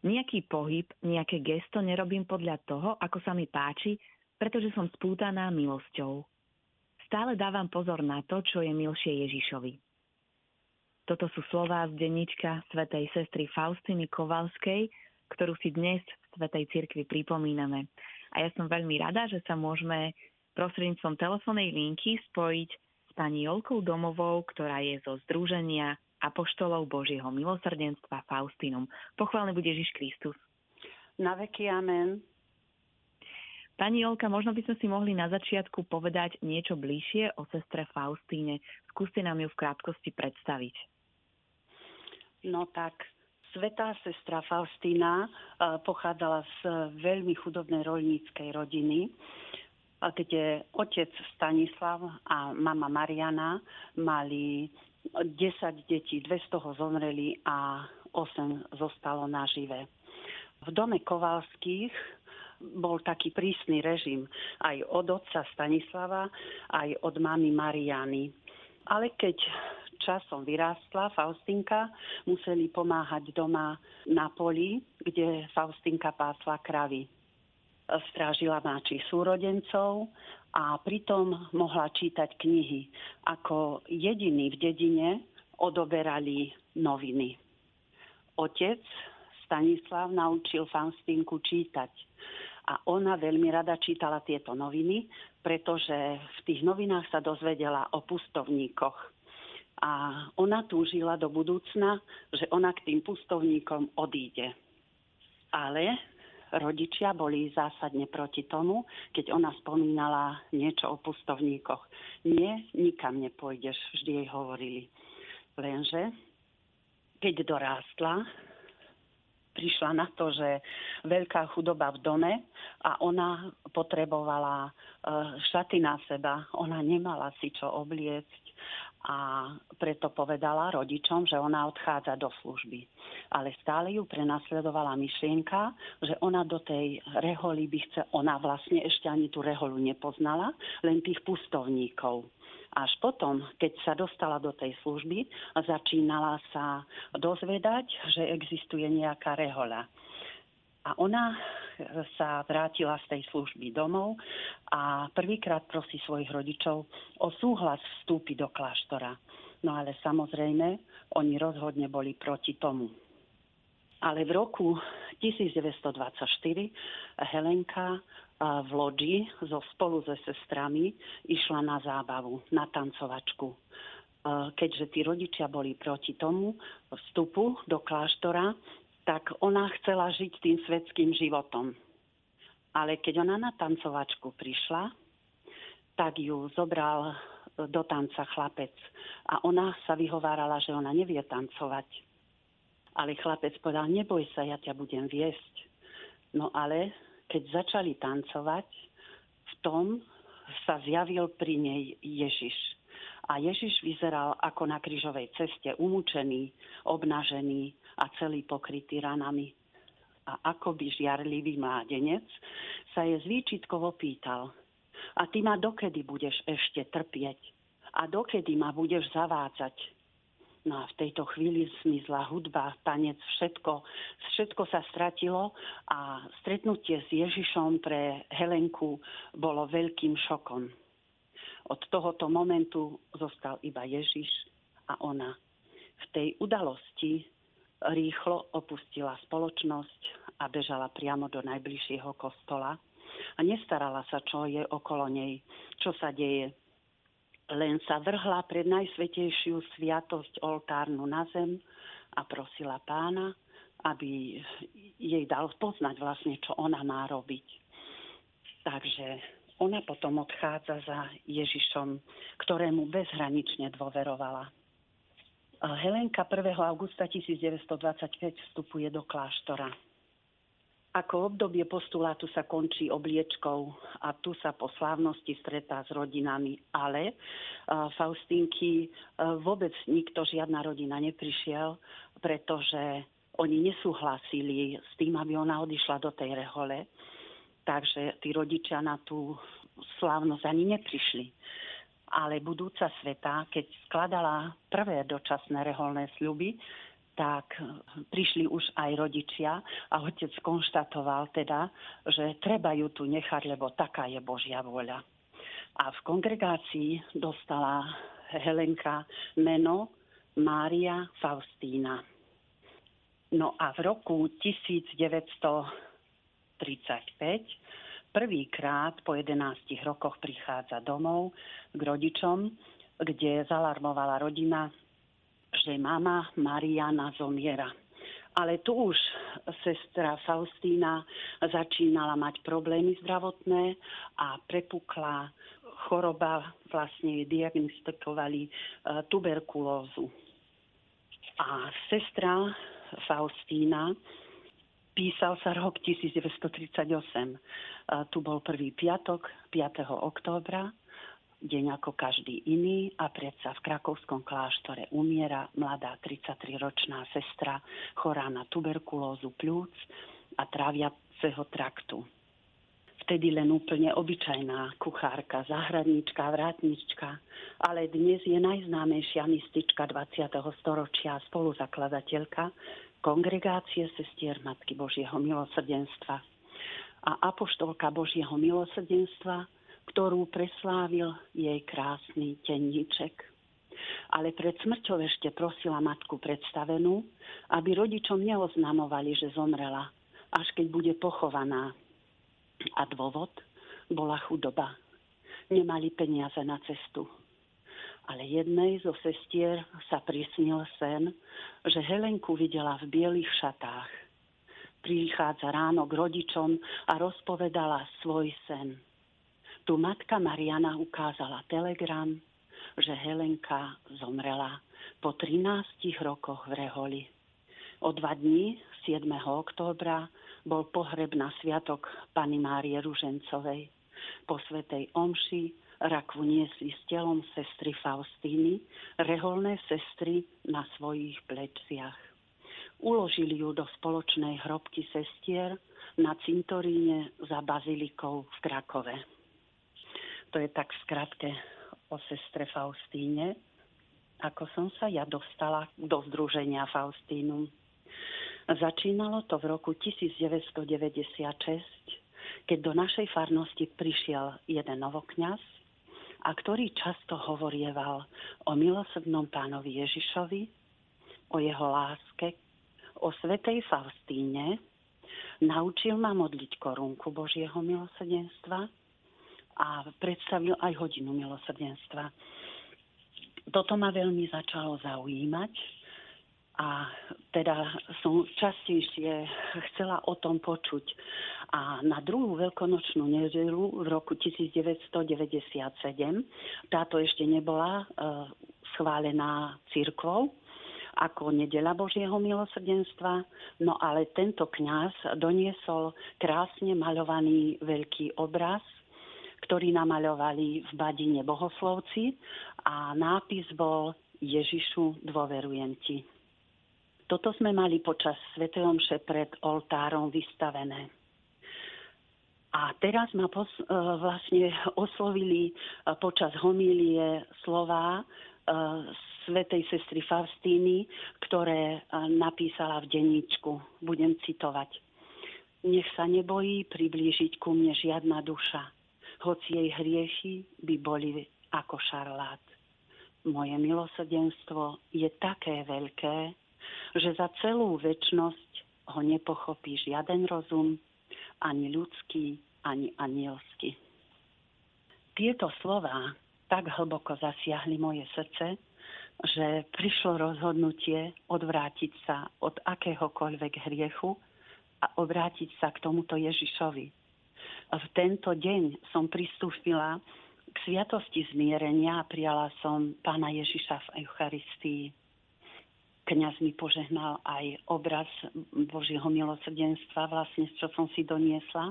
Nejaký pohyb, nejaké gesto nerobím podľa toho, ako sa mi páči, pretože som spútaná milosťou. Stále dávam pozor na to, čo je milšie Ježišovi. Toto sú slová z denníčka svätej sestry Faustiny Kovalskej, ktorú si dnes v Svetej Cirkvi pripomíname. A ja som veľmi rada, že sa môžeme prostredníctvom telefónnej linky spojiť s pani Jolkou Domovou, ktorá je zo Združenia Apoštolov Božieho milosrdenstva Faustinum. Pochválne bude Ježiš Kristus. Na veky amen. Pani Jolka, možno by sme si mohli na začiatku povedať niečo bližšie o sestre Faustíne. Skúste nám ju v krátkosti predstaviť. No tak, Svetá sestra Faustína e, pochádzala z veľmi chudobnej rolníckej rodiny, kde otec Stanislav a mama Mariana mali 10 detí, dve z toho zomreli a 8 zostalo nažive. V dome Kovalských bol taký prísny režim aj od otca Stanislava, aj od mamy Mariany. Ale keď časom vyrástla Faustinka, museli pomáhať doma na poli, kde Faustinka pásla kravy. Strážila máči súrodencov a pritom mohla čítať knihy. Ako jediný v dedine odoberali noviny. Otec Stanislav naučil Faustinku čítať a ona veľmi rada čítala tieto noviny, pretože v tých novinách sa dozvedela o pustovníkoch. A ona túžila do budúcna, že ona k tým pustovníkom odíde. Ale rodičia boli zásadne proti tomu, keď ona spomínala niečo o pustovníkoch. Nie, nikam nepôjdeš, vždy jej hovorili. Lenže, keď dorástla, prišla na to, že veľká chudoba v dome a ona potrebovala e, šaty na seba. Ona nemala si čo obliecť a preto povedala rodičom, že ona odchádza do služby. Ale stále ju prenasledovala myšlienka, že ona do tej reholy by chce, ona vlastne ešte ani tú reholu nepoznala, len tých pustovníkov. Až potom, keď sa dostala do tej služby, začínala sa dozvedať, že existuje nejaká rehoľa. A ona sa vrátila z tej služby domov a prvýkrát prosí svojich rodičov o súhlas vstúpiť do kláštora. No ale samozrejme, oni rozhodne boli proti tomu. Ale v roku 1924 Helenka v lodi so spolu so sestrami išla na zábavu, na tancovačku. Keďže tí rodičia boli proti tomu vstupu do kláštora, tak ona chcela žiť tým svetským životom. Ale keď ona na tancovačku prišla, tak ju zobral do tanca chlapec. A ona sa vyhovárala, že ona nevie tancovať. Ale chlapec povedal, neboj sa, ja ťa budem viesť. No ale keď začali tancovať, v tom sa zjavil pri nej Ježiš. A Ježiš vyzeral ako na krížovej ceste, umúčený, obnažený a celý pokrytý ranami. A ako by žiarlivý mládenec sa je zvýčitkovo pýtal, a ty ma dokedy budeš ešte trpieť? A dokedy ma budeš zavádzať? No a v tejto chvíli zmizla hudba, tanec, všetko, všetko sa stratilo a stretnutie s Ježišom pre Helenku bolo veľkým šokom. Od tohoto momentu zostal iba Ježiš a ona. V tej udalosti rýchlo opustila spoločnosť a bežala priamo do najbližšieho kostola a nestarala sa, čo je okolo nej, čo sa deje len sa vrhla pred najsvetejšiu sviatosť oltárnu na zem a prosila pána, aby jej dal poznať vlastne, čo ona má robiť. Takže ona potom odchádza za Ježišom, ktorému bezhranične dôverovala. Helenka 1. augusta 1925 vstupuje do kláštora ako obdobie postulátu sa končí obliečkou a tu sa po slávnosti stretá s rodinami, ale Faustínky vôbec nikto, žiadna rodina neprišiel, pretože oni nesúhlasili s tým, aby ona odišla do tej rehole. Takže tí rodičia na tú slávnosť ani neprišli. Ale budúca sveta, keď skladala prvé dočasné reholné sľuby, tak prišli už aj rodičia a otec konštatoval teda, že treba ju tu nechať, lebo taká je Božia vôľa. A v kongregácii dostala Helenka meno Mária Faustína. No a v roku 1935 prvýkrát po 11 rokoch prichádza domov k rodičom, kde zalarmovala rodina, že mama Mariana zomiera. Ale tu už sestra Faustína začínala mať problémy zdravotné a prepukla choroba, vlastne diagnostikovali e, tuberkulózu. A sestra Faustína písal sa rok 1938. E, tu bol prvý piatok, 5. októbra deň ako každý iný a predsa v krakovskom kláštore umiera mladá 33-ročná sestra chorá na tuberkulózu pľúc a tráviaceho traktu. Vtedy len úplne obyčajná kuchárka, zahradnička, vrátnička, ale dnes je najznámejšia mystička 20. storočia, spoluzakladateľka kongregácie sestier Matky Božieho milosrdenstva a apoštolka Božieho milosrdenstva, ktorú preslávil jej krásny teníček. Ale pred smrťou ešte prosila matku predstavenú, aby rodičom neoznamovali, že zomrela, až keď bude pochovaná. A dôvod bola chudoba. Nemali peniaze na cestu. Ale jednej zo sestier sa prisnil sen, že Helenku videla v bielých šatách. Prichádza ráno k rodičom a rozpovedala svoj sen tu matka Mariana ukázala telegram, že Helenka zomrela po 13 rokoch v Reholi. O dva dní, 7. októbra, bol pohreb na sviatok Pany Márie Ružencovej. Po svetej omši rakvu niesli s telom sestry Faustíny, reholné sestry na svojich pleciach. Uložili ju do spoločnej hrobky sestier na cintoríne za bazilikou v Krakove. To je tak skratke o sestre Faustíne, ako som sa ja dostala do združenia Faustínum. Začínalo to v roku 1996, keď do našej farnosti prišiel jeden novokňaz, a ktorý často hovorieval o milosrdnom pánovi Ježišovi, o jeho láske, o svetej Faustíne, naučil ma modliť korunku Božieho milosrdenstva a predstavil aj hodinu milosrdenstva. Toto ma veľmi začalo zaujímať a teda som častejšie chcela o tom počuť. A na druhú veľkonočnú nedelu v roku 1997, táto ešte nebola e, schválená církvou, ako nedela Božieho milosrdenstva, no ale tento kňaz doniesol krásne maľovaný veľký obraz ktorý namaľovali v Badine bohoslovci a nápis bol Ježišu, dôverujem ti. Toto sme mali počas Sv. Omše pred oltárom vystavené. A teraz ma pos, e, vlastne oslovili e, počas homílie slova e, svetej sestry Faustíny, ktoré napísala v denníčku. Budem citovať. Nech sa nebojí priblížiť ku mne žiadna duša hoci jej hrieši by boli ako šarlát. Moje milosrdenstvo je také veľké, že za celú väčnosť ho nepochopí žiaden rozum, ani ľudský, ani anielský. Tieto slova tak hlboko zasiahli moje srdce, že prišlo rozhodnutie odvrátiť sa od akéhokoľvek hriechu a obrátiť sa k tomuto Ježišovi, v tento deň som pristúpila k sviatosti zmierenia a prijala som pána Ježiša v Eucharistii. Kňaz mi požehnal aj obraz Božieho milosrdenstva, vlastne čo som si doniesla,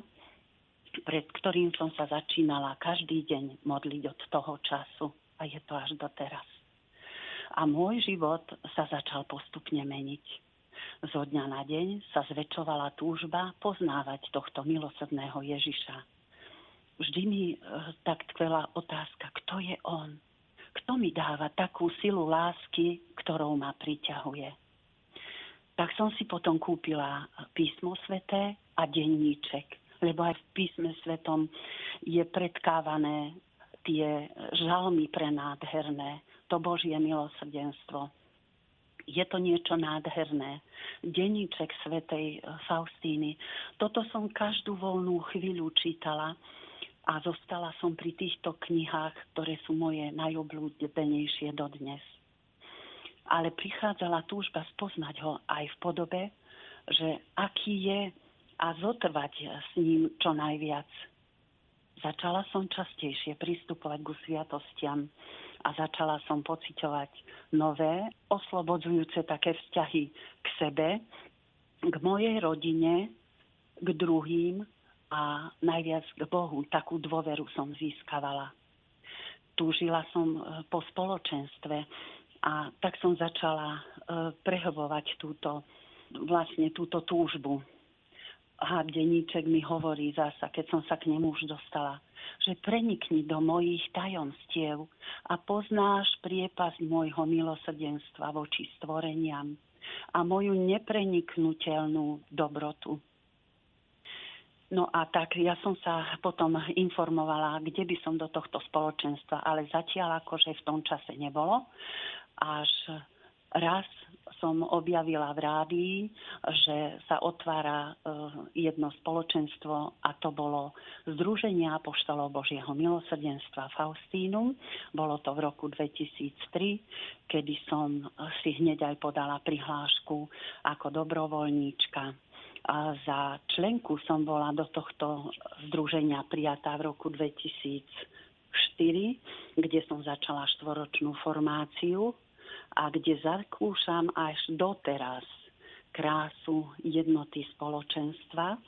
pred ktorým som sa začínala každý deň modliť od toho času a je to až doteraz. A môj život sa začal postupne meniť zo dňa na deň sa zväčšovala túžba poznávať tohto milosrdného Ježiša. Vždy mi e, tak tkvela otázka, kto je on? Kto mi dáva takú silu lásky, ktorou ma priťahuje? tak som si potom kúpila písmo sveté a denníček, lebo aj v písme svetom je predkávané tie žalmy prenádherné, to Božie milosrdenstvo. Je to niečo nádherné. Deníček svetej Faustíny. Toto som každú voľnú chvíľu čítala a zostala som pri týchto knihách, ktoré sú moje najobľúbenejšie dodnes ale prichádzala túžba spoznať ho aj v podobe, že aký je a zotrvať s ním čo najviac. Začala som častejšie pristupovať ku sviatostiam a začala som pociťovať nové, oslobodzujúce také vzťahy k sebe, k mojej rodine, k druhým a najviac k Bohu. Takú dôveru som získavala. Túžila som po spoločenstve, a tak som začala e, prehovovať túto, vlastne túto túžbu. A denníček mi hovorí zasa, keď som sa k nemu už dostala, že prenikni do mojich tajomstiev a poznáš priepasť môjho milosrdenstva voči stvoreniam a moju nepreniknutelnú dobrotu. No a tak ja som sa potom informovala, kde by som do tohto spoločenstva, ale zatiaľ akože v tom čase nebolo až raz som objavila v rádii, že sa otvára e, jedno spoločenstvo a to bolo Združenie Apoštolov Božieho milosrdenstva Faustínum. Bolo to v roku 2003, kedy som si hneď aj podala prihlášku ako dobrovoľníčka. A za členku som bola do tohto združenia prijatá v roku 2004, kde som začala štvoročnú formáciu a kde zakúšam až doteraz krásu jednoty spoločenstva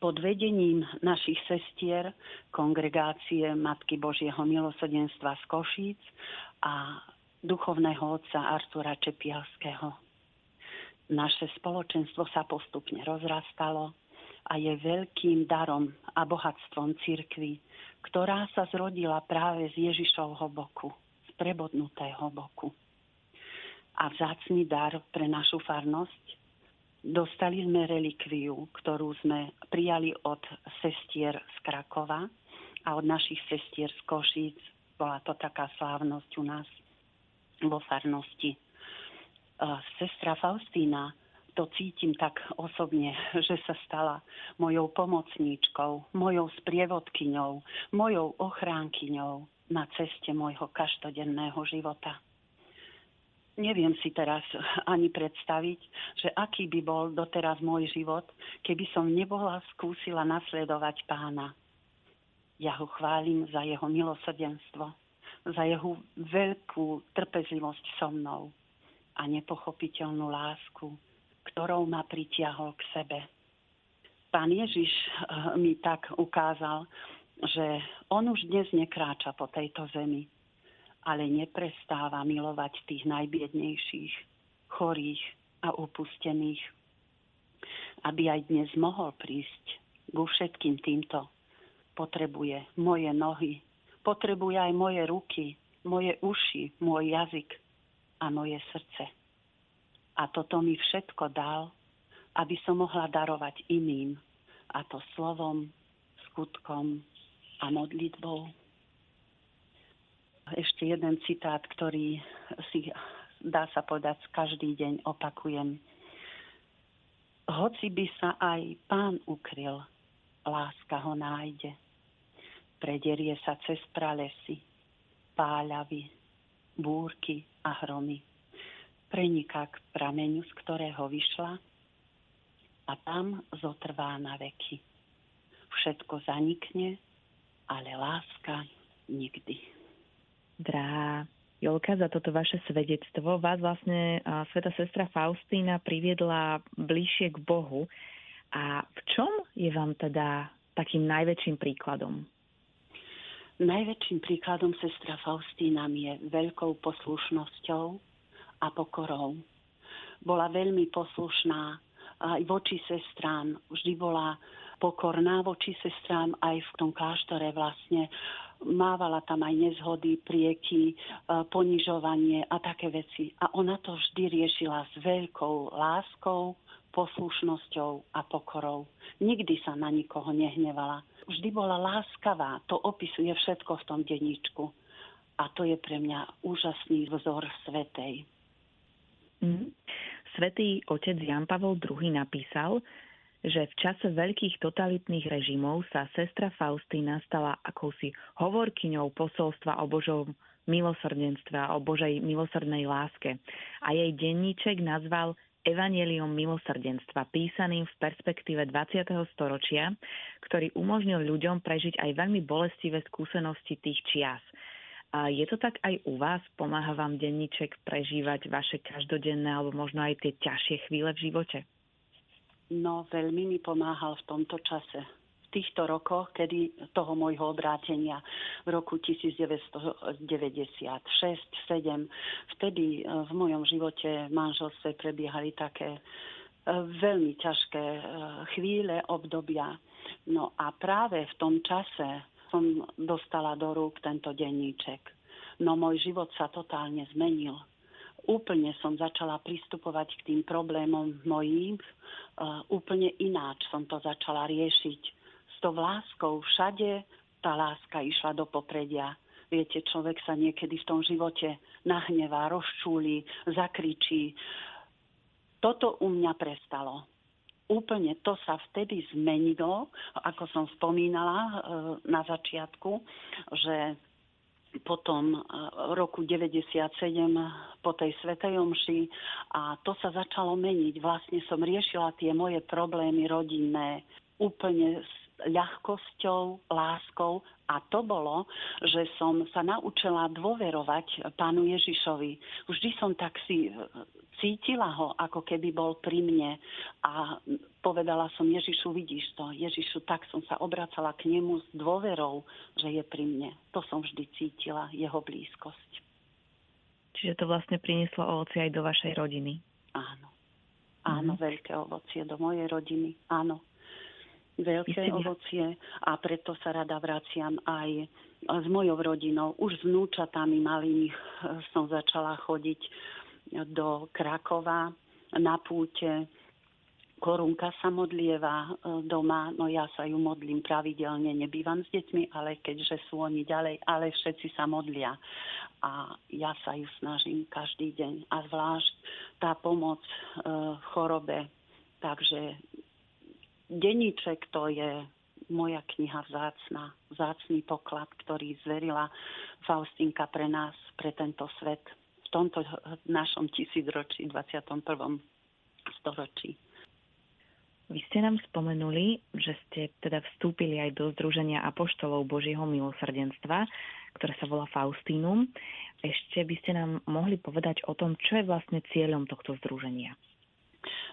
pod vedením našich sestier kongregácie Matky Božieho milosrdenstva z Košíc a duchovného otca Artura Čepialského. Naše spoločenstvo sa postupne rozrastalo a je veľkým darom a bohatstvom cirkvy, ktorá sa zrodila práve z Ježišovho boku prebodnutého boku. A vzácný dar pre našu farnosť dostali sme relikviu, ktorú sme prijali od sestier z Krakova a od našich sestier z Košíc. Bola to taká slávnosť u nás vo farnosti. Sestra Faustína to cítim tak osobne, že sa stala mojou pomocníčkou, mojou sprievodkyňou, mojou ochránkyňou, na ceste môjho každodenného života. Neviem si teraz ani predstaviť, že aký by bol doteraz môj život, keby som nebola skúsila nasledovať pána. Ja ho chválim za jeho milosrdenstvo, za jeho veľkú trpezlivosť so mnou a nepochopiteľnú lásku, ktorou ma pritiahol k sebe. Pán Ježiš eh, mi tak ukázal, že on už dnes nekráča po tejto zemi, ale neprestáva milovať tých najbiednejších, chorých a upustených. Aby aj dnes mohol prísť ku všetkým týmto, potrebuje moje nohy, potrebuje aj moje ruky, moje uši, môj jazyk a moje srdce. A toto mi všetko dal, aby som mohla darovať iným, a to slovom, skutkom a modlitbou. Ešte jeden citát, ktorý si dá sa povedať každý deň opakujem. Hoci by sa aj pán ukryl, láska ho nájde. Prederie sa cez pralesy, páľavy, búrky a hromy. Preniká k prameňu, z ktorého vyšla a tam zotrvá na veky. Všetko zanikne, ale láska nikdy. Drahá Jolka, za toto vaše svedectvo vás vlastne sveta sestra Faustína priviedla bližšie k Bohu. A v čom je vám teda takým najväčším príkladom? Najväčším príkladom sestra Faustína je veľkou poslušnosťou a pokorou. Bola veľmi poslušná aj voči sestrám. Vždy bola pokorná voči sestrám aj v tom kláštore vlastne mávala tam aj nezhody, prieky, e, ponižovanie a také veci. A ona to vždy riešila s veľkou láskou, poslušnosťou a pokorou. Nikdy sa na nikoho nehnevala. Vždy bola láskavá. To opisuje všetko v tom denníčku. A to je pre mňa úžasný vzor svetej. Mm. Svetý otec Jan Pavel II napísal, že v čase veľkých totalitných režimov sa sestra Faustína stala akousi hovorkyňou posolstva o Božom milosrdenstve a o Božej milosrdnej láske. A jej denníček nazval Evangelium milosrdenstva, písaným v perspektíve 20. storočia, ktorý umožnil ľuďom prežiť aj veľmi bolestivé skúsenosti tých čias. A je to tak aj u vás? Pomáha vám denníček prežívať vaše každodenné alebo možno aj tie ťažšie chvíle v živote? No, veľmi mi pomáhal v tomto čase. Týchto rokoch, kedy toho môjho obrátenia v roku 1996 7 vtedy e, v mojom živote v manželstve prebiehali také e, veľmi ťažké e, chvíle, obdobia. No a práve v tom čase som dostala do rúk tento denníček. No môj život sa totálne zmenil úplne som začala pristupovať k tým problémom mojím, úplne ináč som to začala riešiť. Tou láskou všade tá láska išla do popredia. Viete, človek sa niekedy v tom živote nahnevá, rozčúli, zakričí. Toto u mňa prestalo. Úplne to sa vtedy zmenilo, ako som spomínala uh, na začiatku, že potom eh, roku 97 po tej Svetej Omši a to sa začalo meniť. Vlastne som riešila tie moje problémy rodinné úplne ľahkosťou, láskou a to bolo, že som sa naučila dôverovať pánu Ježišovi. Vždy som tak si cítila ho, ako keby bol pri mne a povedala som Ježišu, vidíš to, Ježišu, tak som sa obracala k nemu s dôverou, že je pri mne. To som vždy cítila, jeho blízkosť. Čiže to vlastne prinieslo ovoci aj do vašej rodiny. Áno. Áno, mm-hmm. veľké ovocie do mojej rodiny. Áno. Veľké ovocie a preto sa rada vraciam aj s mojou rodinou. Už s vnúčatami malými som začala chodiť do Krakova na púte. Korunka sa modlieva e, doma, no ja sa ju modlím pravidelne, nebývam s deťmi, ale keďže sú oni ďalej, ale všetci sa modlia. A ja sa ju snažím každý deň. A zvlášť tá pomoc e, v chorobe. Takže denníček to je moja kniha vzácna, vzácný poklad, ktorý zverila Faustinka pre nás, pre tento svet tomto našom tisícročí, 21. storočí. Vy ste nám spomenuli, že ste teda vstúpili aj do Združenia Apoštolov Božieho milosrdenstva, ktoré sa volá Faustínum. Ešte by ste nám mohli povedať o tom, čo je vlastne cieľom tohto združenia.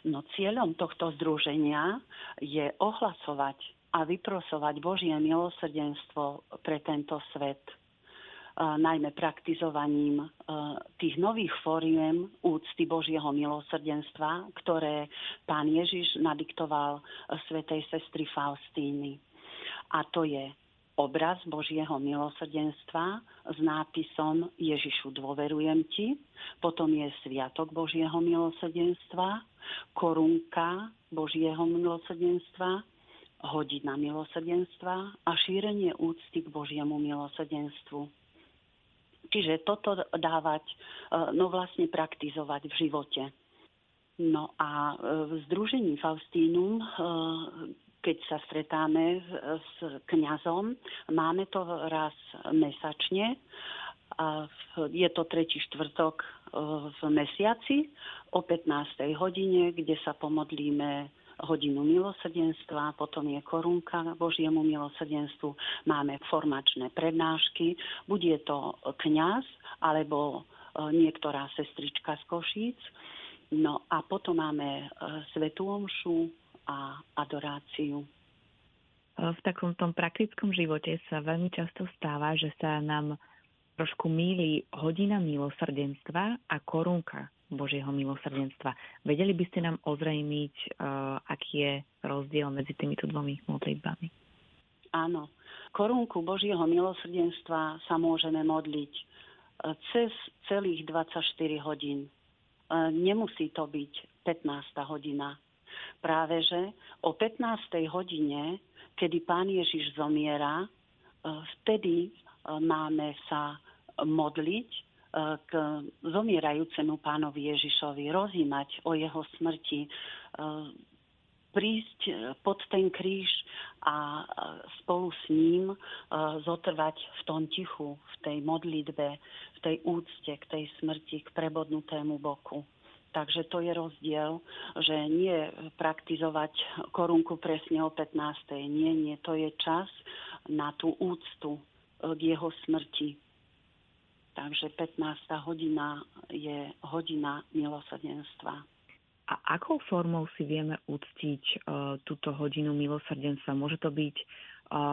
No cieľom tohto združenia je ohlasovať a vyprosovať Božie milosrdenstvo pre tento svet najmä praktizovaním tých nových fóriem úcty Božieho milosrdenstva, ktoré pán Ježiš nadiktoval svetej sestry Faustíny. A to je obraz Božieho milosrdenstva s nápisom Ježišu dôverujem ti, potom je Sviatok Božieho milosrdenstva, korunka Božieho milosrdenstva, hodina milosrdenstva a šírenie úcty k Božiemu milosrdenstvu. Čiže toto dávať, e, no vlastne praktizovať v živote. No a e, v Združení Faustínum, e, keď sa stretáme s kňazom, máme to raz mesačne. Je to tretí štvrtok v mesiaci o 15. hodine, kde sa pomodlíme hodinu milosrdenstva, potom je korunka Božiemu milosrdenstvu, máme formačné prednášky, bude to kňaz alebo e, niektorá sestrička z Košíc. No a potom máme e, svetú omšu a adoráciu. V takom tom praktickom živote sa veľmi často stáva, že sa nám trošku míli hodina milosrdenstva a korunka Božieho milosrdenstva. Vedeli by ste nám ozrejmiť, uh, aký je rozdiel medzi týmito dvomi modlitbami? Áno. Korunku Božieho milosrdenstva sa môžeme modliť e, cez celých 24 hodín. E, nemusí to byť 15. hodina. Práve že o 15. hodine, kedy Pán Ježiš zomiera, e, vtedy máme sa modliť k zomierajúcemu pánovi Ježišovi, rozímať o jeho smrti, prísť e, pod ten kríž a spolu s ním e, zotrvať v tom tichu, v tej modlitbe, v tej úcte k tej smrti, k prebodnutému boku. Takže to je rozdiel, že nie praktizovať korunku presne o 15. Nie, nie, to je čas na tú úctu e, k jeho smrti. Takže 15. hodina je hodina milosrdenstva. A akou formou si vieme uctiť uh, túto hodinu milosrdenstva? Môže to byť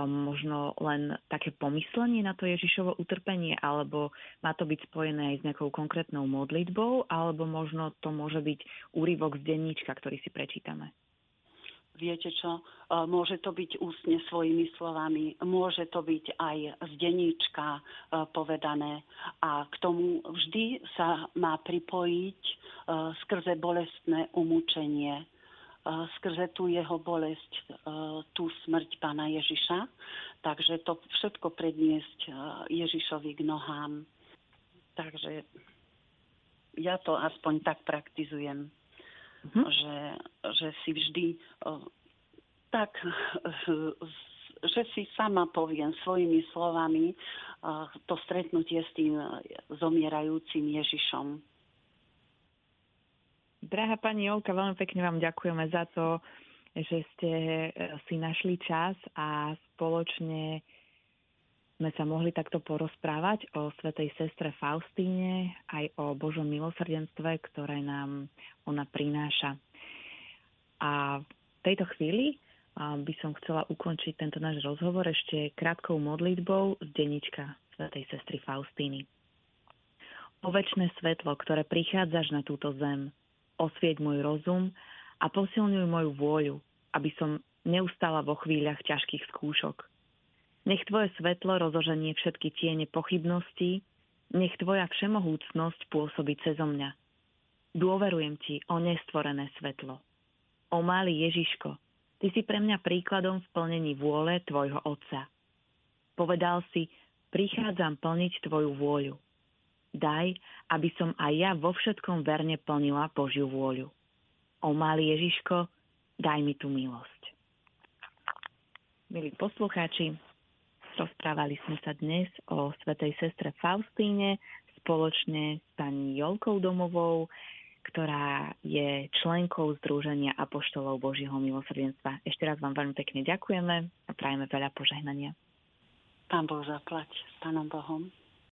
možno len také pomyslenie na to Ježišovo utrpenie, alebo má to byť spojené aj s nejakou konkrétnou modlitbou, alebo možno to môže byť úryvok z denníčka, ktorý si prečítame? Viete čo, e, môže to byť ústne svojimi slovami, môže to byť aj z deníčka e, povedané. A k tomu vždy sa má pripojiť e, skrze bolestné umúčenie, skrze tú jeho bolesť, tú smrť pána Ježiša. Takže to všetko predniesť Ježišovi k nohám. Takže ja to aspoň tak praktizujem mm-hmm. že, že si vždy tak, že si sama poviem svojimi slovami to stretnutie s tým zomierajúcim Ježišom. Drahá pani Jolka, veľmi pekne vám ďakujeme za to, že ste e, si našli čas a spoločne sme sa mohli takto porozprávať o svetej sestre Faustíne, aj o Božom milosrdenstve, ktoré nám ona prináša. A v tejto chvíli by som chcela ukončiť tento náš rozhovor ešte krátkou modlitbou z denička svetej sestry Faustíny. O väčšie svetlo, ktoré prichádzaš na túto zem, osvieť môj rozum a posilňuj moju vôľu, aby som neustala vo chvíľach ťažkých skúšok. Nech tvoje svetlo rozoženie všetky tiene pochybností, nech tvoja všemohúcnosť pôsobí cezo mňa – Dôverujem ti, o nestvorené svetlo. O malý Ježiško, ty si pre mňa príkladom v plnení vôle tvojho Otca. Povedal si, prichádzam plniť tvoju vôľu. Daj, aby som aj ja vo všetkom verne plnila Božiu vôľu. O malý Ježiško, daj mi tú milosť. Milí poslucháči, rozprávali sme sa dnes o svetej sestre Faustíne spoločne s pani Jolkou Domovou, ktorá je členkou Združenia Apoštolov Božieho milosrdenstva. Ešte raz vám veľmi pekne ďakujeme a prajeme veľa požehnania. Pán Boh zaplať s Pánom Bohom.